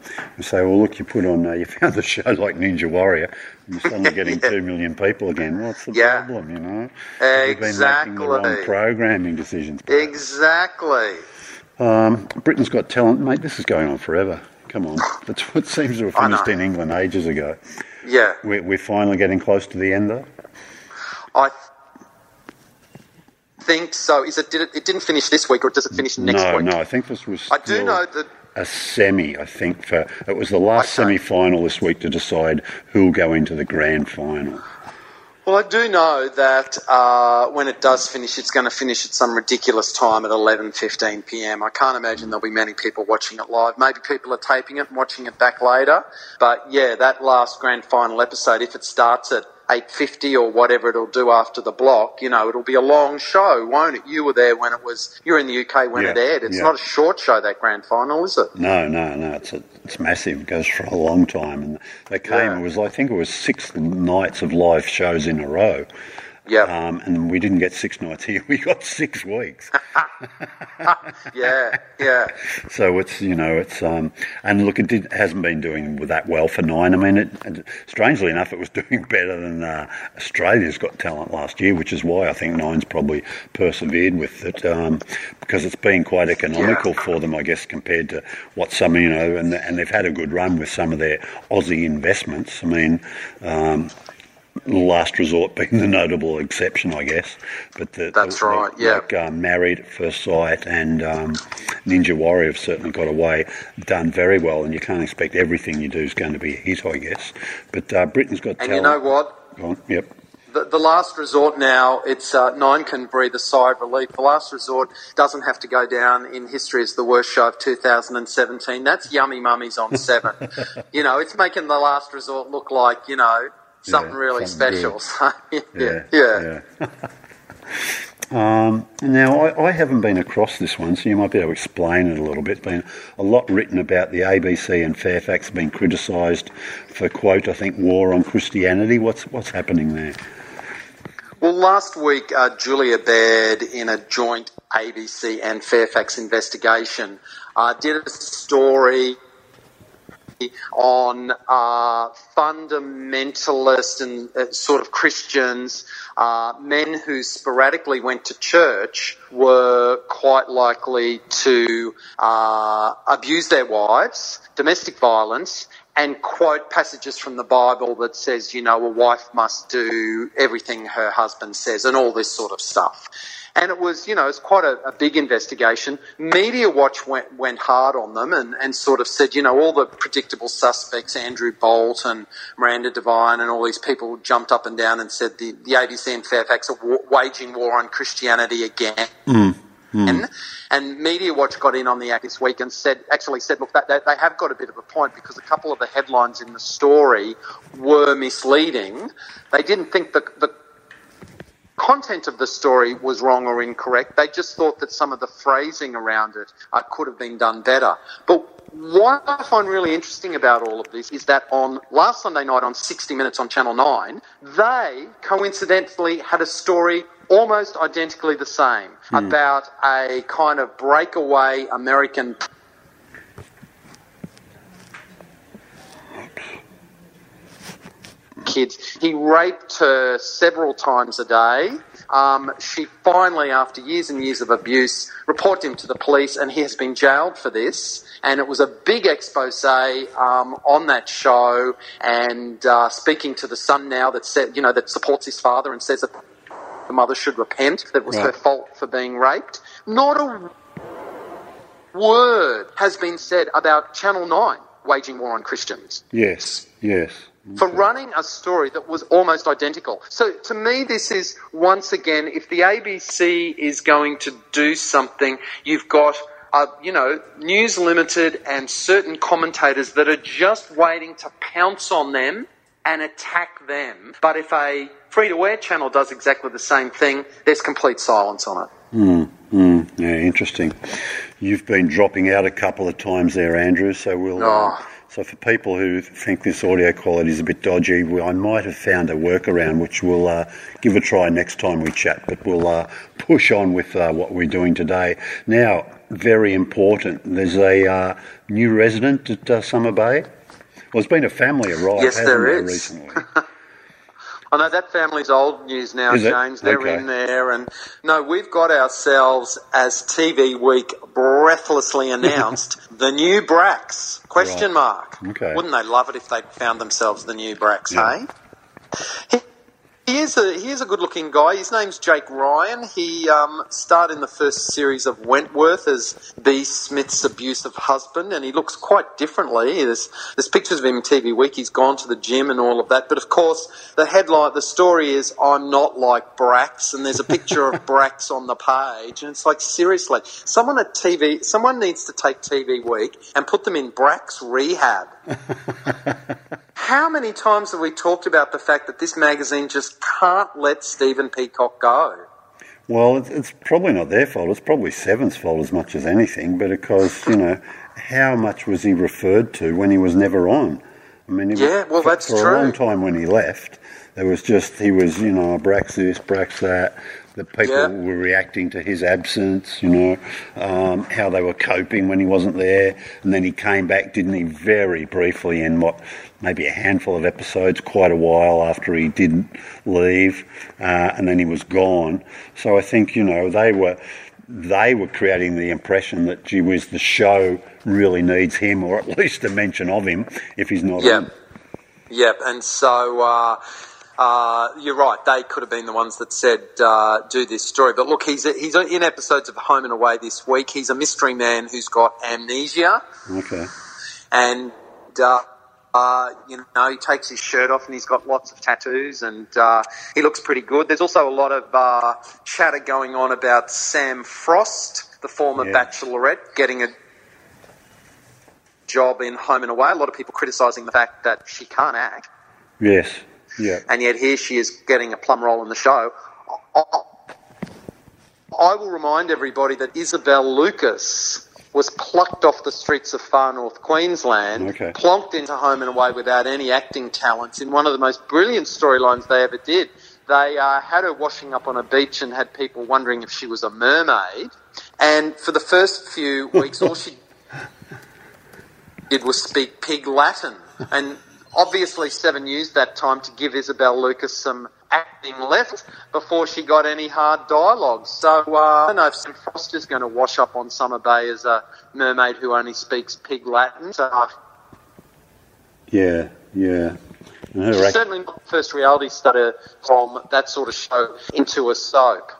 say, "Well, look, you put on, uh, you found a show like Ninja Warrior, and you're suddenly getting yeah. two million people again. What's the yeah. problem? You know, exactly. been making the wrong programming decisions. Exactly. Um, Britain's Got Talent, mate. This is going on forever. Come on, that's what seems to have finished in England ages ago. Yeah, we're, we're finally getting close to the end, though. I think so. Is it? Did it? It didn't finish this week, or does it finish next no, week? No, no. I think this was. I do know that a semi. I think for it was the last okay. semi-final this week to decide who'll go into the grand final. Well, I do know that uh, when it does finish, it's going to finish at some ridiculous time at 11:15 p.m. I can't imagine there'll be many people watching it live. Maybe people are taping it and watching it back later. But yeah, that last grand final episode, if it starts at 8.50 or whatever it'll do after the block, you know, it'll be a long show, won't it? You were there when it was, you're in the UK when yeah, it aired. It's yeah. not a short show, that grand final, is it? No, no, no. It's, a, it's massive. It goes for a long time. And they came, yeah. it was, I think it was six nights of live shows in a row. Yeah. Um, and we didn't get six nights here. We got six weeks. yeah, yeah. So it's you know it's um, and look, it did, hasn't been doing that well for nine. I mean, it, strangely enough, it was doing better than uh, Australia's Got Talent last year, which is why I think nine's probably persevered with it um, because it's been quite economical yeah. for them, I guess, compared to what some you know, and and they've had a good run with some of their Aussie investments. I mean. Um, last resort being the notable exception, I guess. But the, that's the, right. Yeah, like, um, married at first sight and um, Ninja Warrior have certainly got away, done very well, and you can't expect everything you do is going to be a hit, I guess. But uh, Britain's got. And talent. you know what? Go on. Yep. the, the last resort now, it's uh, Nine can breathe a sigh of relief. The last resort doesn't have to go down in history as the worst show of 2017. That's Yummy Mummies on seven. you know, it's making the last resort look like you know something Yeah, really something special. So, yeah, Yeah, yeah. um, now, I, I haven't been across this one, so you might be able to explain it a little bit. Been a lot written about the ABC and Fairfax being criticised for quote, I think, war on Christianity. What's what's happening there? Well, last week, uh, Julia Baird, in a joint ABC and Fairfax investigation, uh, did a story on uh, fundamentalist and uh, sort of Christians, uh, men who sporadically went to church were quite likely to uh, abuse their wives, domestic violence, and quote passages from the Bible that says, you know, a wife must do everything her husband says and all this sort of stuff. And it was, you know, it's quite a, a big investigation. Media Watch went, went hard on them and, and sort of said, you know, all the predictable suspects, Andrew Bolt and Miranda Devine and all these people jumped up and down and said the, the ABC and Fairfax are wa- waging war on Christianity again. Mm. And, and Media Watch got in on the act this week and said, actually said, look, that, that, they have got a bit of a point because a couple of the headlines in the story were misleading. They didn't think the, the content of the story was wrong or incorrect. They just thought that some of the phrasing around it uh, could have been done better. But what I find really interesting about all of this is that on last Sunday night on 60 Minutes on Channel 9, they coincidentally had a story almost identically the same about a kind of breakaway American kids. He raped her several times a day. Um, she finally, after years and years of abuse, reported him to the police, and he has been jailed for this. And it was a big expose um, on that show, and uh, speaking to the son now that said, you know, that supports his father and says that the mother should repent that it was Right. her fault for being raped. Not a word has been said about Channel Nine waging war on Christians Yes, yes. for running a story that was almost identical. So to me, this is once again, if the ABC is going to do something, you've got. Uh, you know, News Limited and certain commentators that are just waiting to pounce on them and attack them. But if a free to air channel does exactly the same thing, there's complete silence on it. Yeah, interesting. You've been dropping out a couple of times there, Andrew. So we'll. uh, Oh. so for people who think this audio quality is a bit dodgy, we, I might have found a workaround which we'll uh, give a try next time we chat. But we'll uh, push on with uh, what we're doing today. Now, very important. There's a uh, new resident at uh, Summer Bay. Well, there's been a family arrive, Yes, there is. recently? Oh, I know that family's old news now, Is it? James. They're Okay. in there, and no, we've got ourselves as TV Week breathlessly announced the new Brax? Question mark. Okay. Wouldn't they love it if they found themselves the new Brax? Yeah. Hey. He is a he is a good looking guy. His name's Jake Ryan. He um, starred in the first series of Wentworth as Bea Smith's abusive husband, and he looks quite differently. There's there's pictures of him in TV Week. He's gone to the gym and all of that. But of course, the headline, the story is "I'm not like Brax," and there's a picture of Brax on the page, and it's like seriously, someone at TV, someone needs to take TV Week and put them in Brax rehab. How many times have we talked about the fact that this magazine just can't let Stephen Peacocke go? Well, it's, it's probably not their fault. It's probably Seven's fault as much as anything. But because you know, how much was he referred to when he was never on? I mean, he was- Yeah, well, that's for true. a long time when he left, there was just he was you know Brax this, Brax that. The people Yeah. were reacting to his absence, you know, um, how they were coping when he wasn't there, and then he came back, didn't he? Very briefly in what maybe a handful of episodes, quite a while after he didn't leave, uh, and then he was gone. So I think you know they were they were creating the impression that gee whiz, the show really needs him, or at least a mention of him if he's not on. Yep. And so uh, uh, you're right. They could have been the ones that said uh, do this story. But look, he's he's in episodes of Home and Away this week. He's a mystery man who's got amnesia. Okay. and uh, uh, you know, he takes his shirt off and he's got lots of tattoos and uh, he looks pretty good. There's also a lot of uh, chatter going on about Sam Frost, the former Yeah. Bachelorette, getting a job in Home and Away. A lot of people criticising the fact that she can't act, Yes. Yeah. and yet here she is getting a plum role in the show. I, I will remind everybody that Isabel Lucas was plucked off the streets of far north Queensland, Okay. plonked into home and away without any acting talents in one of the most brilliant storylines they ever did. They uh, had her washing up on a beach and had people wondering if she was a mermaid. And for the first few weeks, all she did was speak pig Latin. And obviously, Seven used that time to give Isabel Lucas some acting left before she got any hard dialogue. So uh, I don't know if Sam Frost's going to wash up on Summer Bay as a mermaid who only speaks pig Latin. So Yeah. Yeah. She's act- certainly not the first reality star from that sort of show into a soap.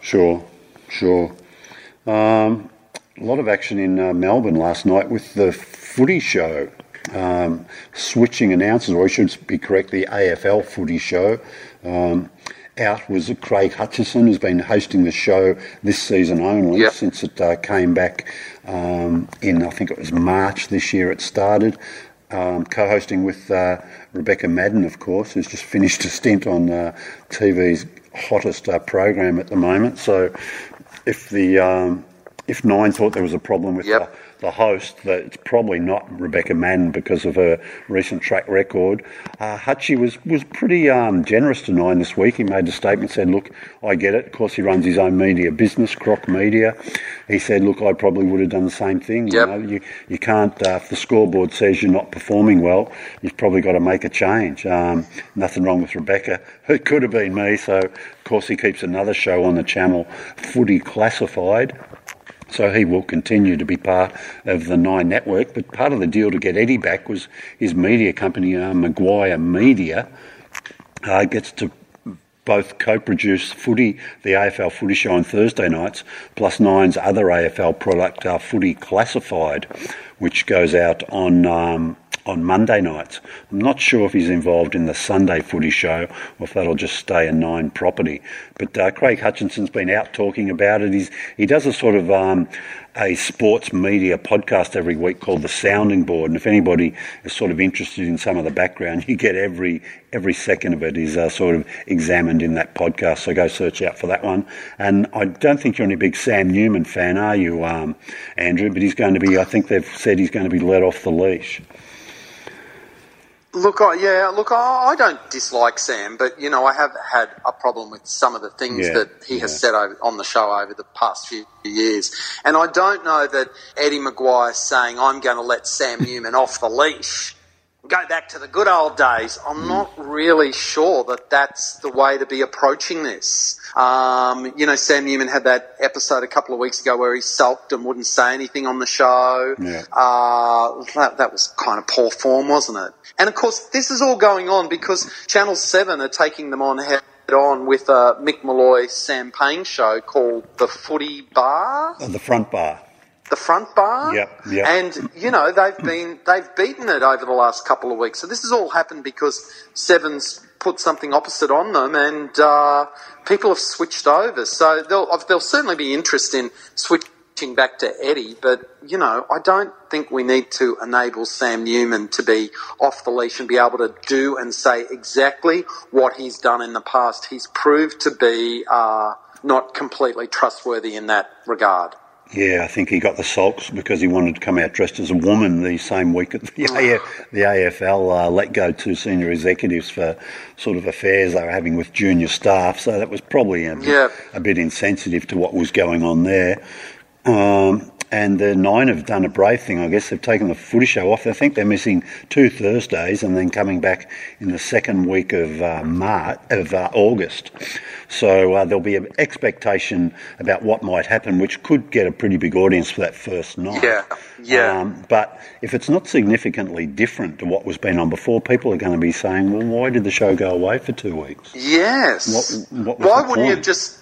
Sure, sure. Um, a lot of action in uh, Melbourne last night with the footy show. Um, switching announcers, or I should be correct, the AFL footy show. Um, out was Craig Hutchison, who's been hosting the show this season only Yep. since it uh, came back um, in, I think it was March this year it started. Um, co-hosting with uh, Rebecca Maddern, of course, who's just finished a stint on uh, TV's hottest uh, program at the moment. So, if the um, if Nine thought there was a problem with Yep. The, host, that it's probably not Rebecca Maddern because of her recent track record. Uh, Hutchie was was pretty um, generous to Nine this week. He made a statement, said, "Look, I get it. Of course, he runs his own media business, Crocmedia." He said, "Look, I probably would have done the same thing. You know, you you can't. Uh, if the scoreboard says you're not performing well, you've probably got to make a change. Um, nothing wrong with Rebecca. It could have been me. So, of course, he keeps another show on the channel, Footy Classified. So he will continue to be part of the Nine Network. But part of the deal to get Eddie back was his media company, uh, McGuire Media, uh, gets to both co-produce footy, the AFL footy show on Thursday nights, plus Nine's other AFL product, uh, Footy Classified, which goes out on um, on Monday nights. I'm not sure if he's involved in the Sunday footy show or if that'll just stay a Nine property. But uh, Craig Hutchison's been out talking about it. He's he does a sort of um, a sports media podcast every week called The Sounding Board. And if anybody is sort of interested in some of the background, you get every every second of it is uh, sort of examined in that podcast. So go search out for that one. And I don't think you're any big Sam Newman fan, are you, um, Andrew? But he's going to be. I think they've said he's going to be let off the leash. Look, I, yeah, look, I, I don't dislike Sam, but you know, I have had a problem with some of the things Yeah, that he has said over, on the show over the past few years, and I don't know that Eddie McGuire saying I'm going to let Sam Newman off the leash, go back to the good old days. Hmm. I'm not really sure that that's the way to be approaching this. Um, you know, Sam Newman had that episode a couple of weeks ago where he sulked and wouldn't say anything on the show. Yeah. Uh, that, that was kind of poor form, wasn't it? And of course, this is all going on because Channel 7 are taking them on head on with a Mick Molloy, Sam Pang show called The Footy Bar, Uh, the front bar. The Front Bar. Yep, yep. And, you know, they've been, they've beaten it over the last couple of weeks. So this has all happened because Seven's put something opposite on them and, uh, people have switched over. So there'll, there'll certainly be interest in switching back to Eddie, but, you know, I don't think we need to enable Sam Newman to be off the leash and be able to do and say exactly what he's done in the past. He's proved to be, uh, not completely trustworthy in that regard. Yeah, I think he got the sulks because he wanted to come out dressed as a woman the same week that the, AF, the AFL uh, let go two senior executives for sort of affairs they were having with junior staff. So that was probably a bit, Yeah. a bit insensitive to what was going on there. Um, and the Nine have done a brave thing, I guess. They've taken the footy show off. I think they're missing two Thursdays and then coming back in the second week of uh, March, of uh, August. So uh, there'll be an expectation about what might happen, which could get a pretty big audience for that first night. Yeah, yeah. Um, but if it's not significantly different to what was been on before, people are going to be saying, "Well, why did the show go away for two weeks?" Yes. What- what why wouldn't you point? have just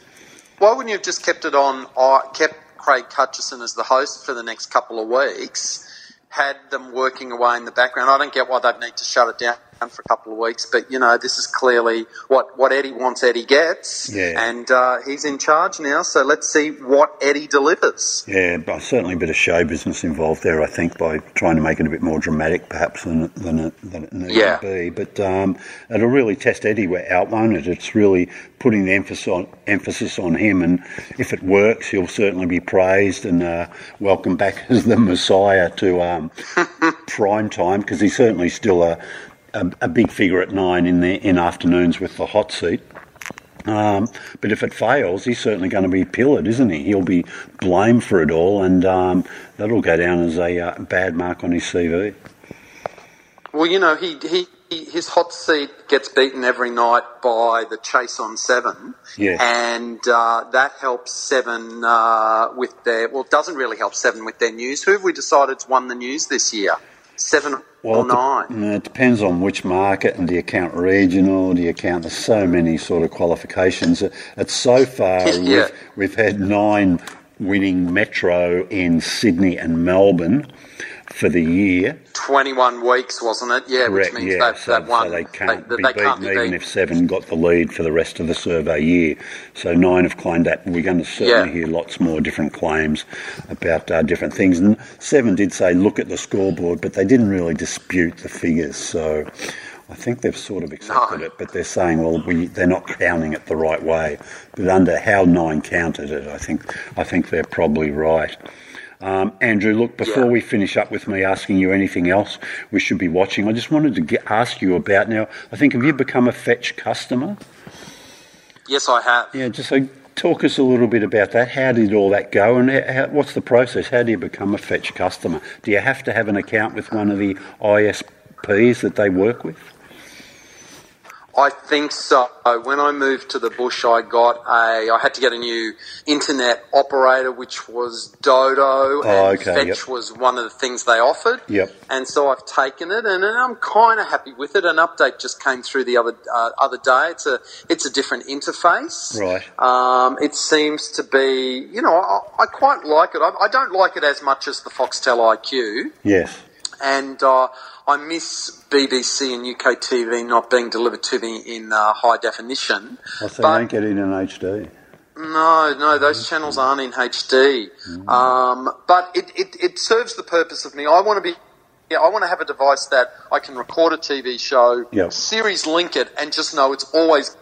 Why wouldn't you have just kept it on? Uh, kept Craig Hutchison as the host for the next couple of weeks, had them working away in the background. I don't get why they'd need to shut it down for a couple of weeks, but you know, this is clearly what, what Eddie wants, Eddie gets. Yeah. And uh, he's in charge now, so let's see what Eddie delivers. Yeah, but certainly a bit of show business involved there, I think, by trying to make it a bit more dramatic, perhaps, than, than, it, than it needed Yeah. to be. But um, it'll really test Eddie out, won't it? It's really putting the emphasis on, emphasis on him, and if it works, he'll certainly be praised and uh, welcome back as the Messiah to um, prime time, because he's certainly still a, a, a big figure at nine in the in afternoons with the hot seat. Um, but if it fails, he's certainly going to be pillared, isn't he? He'll be blamed for it all, and um, that'll go down as a uh, bad mark on his CV. Well, you know, he, he, his hot seat gets beaten every night by the chase on seven. Yes. And uh, that helps seven uh, with their, well, it doesn't really help seven with their news. Who have we decided's won the news this year? Seven or it nine? it depends on which market and do you count regional, do you count, there's so many sort of qualifications. It- It's so far, Yeah. we've, we've had nine winning Metro in Sydney and Melbourne for the year. 21 weeks, wasn't it? Yeah, Correct, which means yeah. they've, so, they've won. so they can't they, be they beaten can't be even beaten. if seven got the lead for the rest of the survey year. So nine have claimed that. We're going to certainly Yeah. hear lots more different claims about uh, different things. And seven did say look at the scoreboard, but they didn't really dispute the figures. So I think they've sort of accepted No. it, but they're saying, well, we, they're not counting it the right way. But under how nine counted it, I think I think they're probably right. Um, Andrew, look, before Yeah. we finish up with me asking you anything else we should be watching, I just wanted to get, ask you about now. I think, have you become a Fetch customer? Yes, I have. Yeah, just so talk us a little bit about that. How did all that go, and how, what's the process? How do you become a Fetch customer? Do you have to have an account with one of the ISPs that they work with? I think so. When I moved to the bush, I got a. I had to get a new internet operator, which was Dodo, and Oh, okay, Fetch yep. was one of the things they offered. Yep. And so I've taken it, and I'm kind of happy with it. An update just came through the other uh, other day. It's a it's a different interface. Right. Um, it seems to be, you know, I, I quite like it. I, I don't like it as much as the Foxtel IQ Yes. And uh, I miss BBC and UK TV not being delivered to me in uh, high definition. I say But- don't get it in HD. No, no, those channels aren't in HD. Um, but it, it, it serves the purpose of me. I want to be. Yeah, I want to have a device that I can record a TV show, Yep. series link it, and just know it's always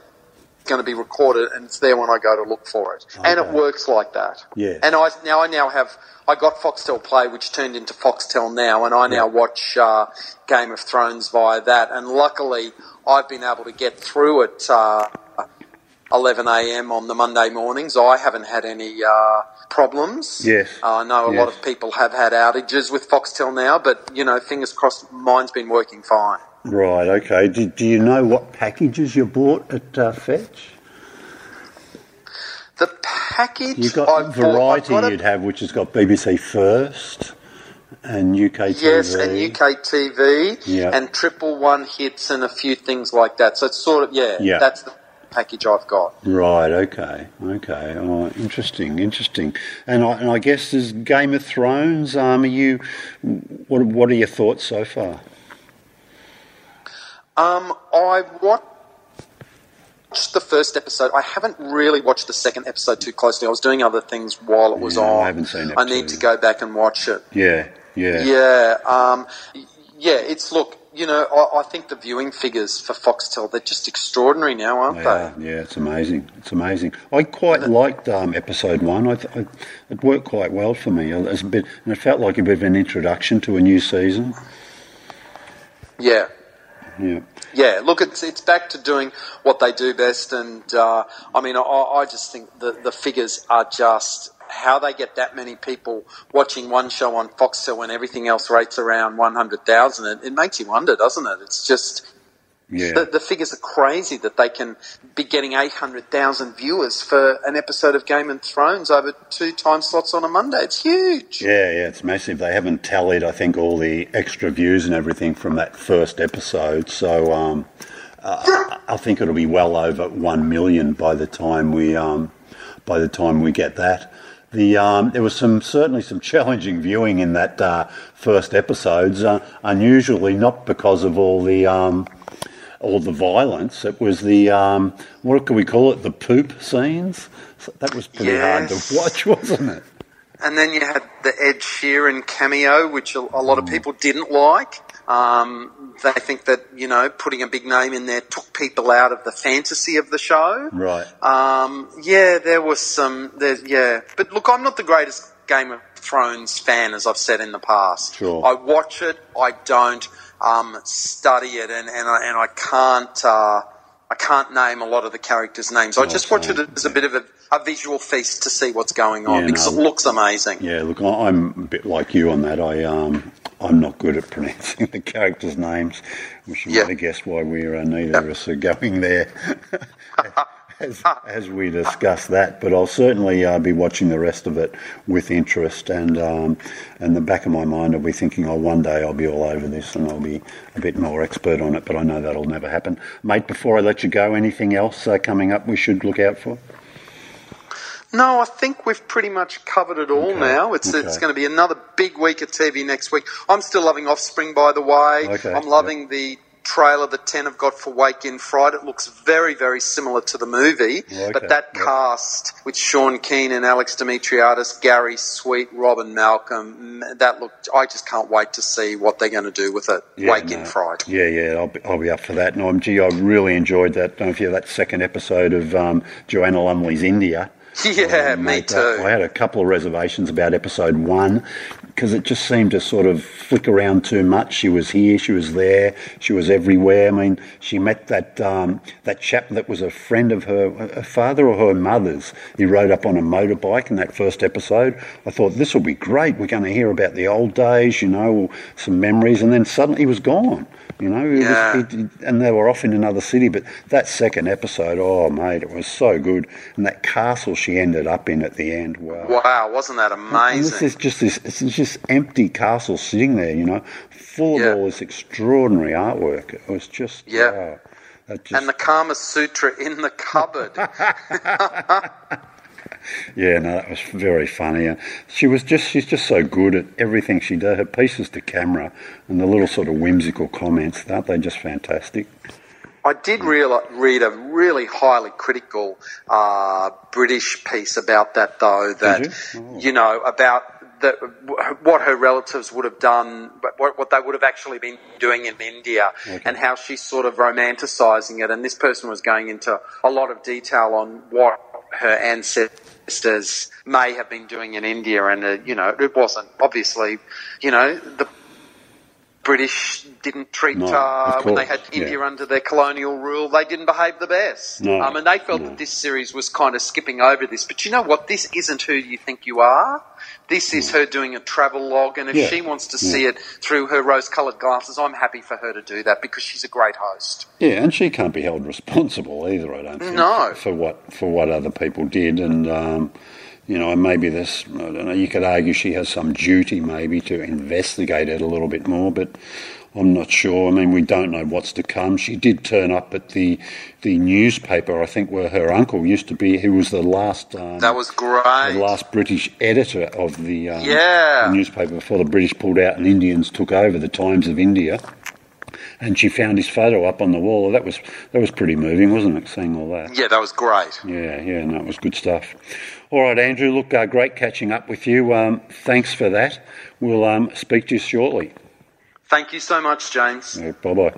going to be recorded and it's there when I go to look for it. And it works like that. Yes. And I now I now have I got Foxtel Play, which turned into Foxtel Now, and I now watch uh, Game of Thrones via that. And luckily, I've been able to get through it. Uh, 11 a.m. on the Monday mornings. I haven't had any uh, problems. Yes. Uh, I know a lot of people have had outages with Foxtel now, but you know, fingers crossed, mine's been working fine. Right. Okay. Do, do you know what packages you bought at uh, Fetch? The package You've got I bought- variety got a- you'd have, which has got BBC First and UK TV. Yes, and UK TV, Yeah. and triple one hits, and a few things like that. So it's sort of yeah, Yeah. that's the package I've got. Right. Okay. Okay. Oh, interesting. Interesting. And I, and I guess there's Game of Thrones. Um, are you? What What are your thoughts so far? Um, I watched the first episode. I haven't really watched the second episode too closely. I was doing other things while it was Yeah, I on. haven't seen it. I need to go back and watch it. Yeah. Yeah. Yeah, um, yeah. It's look, you know, I, I think the viewing figures for Foxtel they're just extraordinary now, aren't Yeah, they? yeah, it's amazing. It's amazing. I quite liked um, episode one. I, I, it worked quite well for me. It was a bit, and it felt like a bit of an introduction to a new season. Yeah. Yeah, Yeah, look, it's it's back to doing what they do best, and uh, I mean, I, I just think the the figures are just how they get that many people watching one show on Foxtel when everything else rates around one hundred thousand. It, it makes you wonder, doesn't it? It's just yeah, the, the figures are crazy that they can be getting eight hundred thousand viewers for an episode of Game of Thrones over two time slots on a Monday. It's huge. yeah, yeah. It's massive. They haven't tallied, I think, all the extra views and everything from that first episode. So um, uh, I think it'll be well over one million by the time we um, by the time we get that. The um, there was some certainly some challenging viewing in that uh, first episodes. Uh, unusually, not because of all the um, all the violence. It was the um, what can we call it? The poop scenes. So that was pretty Yes. hard to watch, wasn't it? And then you had the Ed Sheeran cameo, which a, a lot of people didn't like. Um, they think that you know putting a big name in there took people out of the fantasy of the show. Right. Um, yeah, there was some. There, yeah, but look, I'm not the greatest Game of Thrones fan, as I've said in the past. Sure. I watch it. I don't um, study it, and and I, and I can't. Uh, I can't name a lot of the characters' names. I just watch it as a bit of a, a visual feast to see what's going on Yeah, because no. it looks amazing. Yeah, look, I- I'm a bit like you on that. I um, I'm not good at pronouncing the characters' names, which you Yeah. might have guessed why we're uh, neither of us are going there. As, as we discuss that, but I'll certainly uh, be watching the rest of it with interest, and um, in the back of my mind, I'll be thinking, "Oh, one day I'll be all over this, and I'll be a bit more expert on it." But I know that'll never happen, mate. Before I let you go, anything else uh, coming up we should look out for? No, I think we've pretty much covered it all Okay, now. It's okay. it's going to be another big week of TV next week. I'm still loving Offspring, by the way. Okay, I'm loving the trailer that Ten have got for Wake in Fright. It looks very, very similar to the movie. Okay, But that cast with Sean Keenan, Alex Dimitriades, Gary Sweet, Robyn Malcolm, that looked. I just can't wait to see what they're going to do with it. Yeah, Wake in. Fright. Yeah, yeah, I'll be, I'll be up for that. And um, gee, I really enjoyed that. Don't know if you that second episode of um, Joanna Lumley's India. Yeah, Um, me mate, too. I had a couple of reservations about episode one because it just seemed to sort of flick around too much. She was here, she was there, she was everywhere. I mean, she met that um, that chap that was a friend of her, her father or her mother's. He rode up on a motorbike in that first episode. I thought this will be great. We're going to hear about the old days, you know, some memories, and then suddenly he was gone. You know, It was- Yeah. it- it- and they were off in another city. But that second episode, oh mate, it was so good. And that castle she ended up in at the end, wow. Wow, wasn't that And this amazing? is just this, it's just empty castle sitting there, you know, full Yeah. of all this extraordinary artwork. It was just, Yeah. wow. Just, And the Kama Sutra in the cupboard. yeah, no, that was very funny. Uh, She was just, she's just so good at everything she does. Her pieces to camera and the little sort of whimsical comments, aren't they just fantastic? I did real, read a really highly critical uh, British piece about that, though. That you? Oh. you know about the, what her relatives would have done, what, what they would have actually been doing in India, and how she's sort of romanticising it. And this person was going into a lot of detail on what her ancestors may have been doing in India, and uh, you know it wasn't obviously, you know the. British didn't treat No, uh, when they had India yeah. under their colonial rule. They didn't behave the best. No, um, and they felt no. that this series was kind of skipping over this. But you know what? This isn't who you think you are. This is her doing a travel log, and if Yeah, she wants to yeah. see it through her rose-coloured glasses, I'm happy for her to do that because she's a great host. Yeah, and she can't be held responsible either. I don't think. No. For what for what other people did, and um, you know, and maybe this. I don't know. You could argue she has some duty, maybe, to investigate it a little bit more, but. I'm not sure. I mean, we don't know what's to come. She did turn up at the the newspaper, I think, where her uncle used to be. Who was the last um, That was great. the last British editor of the, um, Yeah. the newspaper before the British pulled out and Indians took over the Times of India. And she found his photo up on the wall. That was that was pretty moving, wasn't it? Seeing all that. yeah, that was great. Yeah, yeah, no, it was good stuff. All right, Andrew. Look, uh, great catching up with you. Um, thanks for that. We'll um, speak to you shortly. Thank you so much, James. bye bye.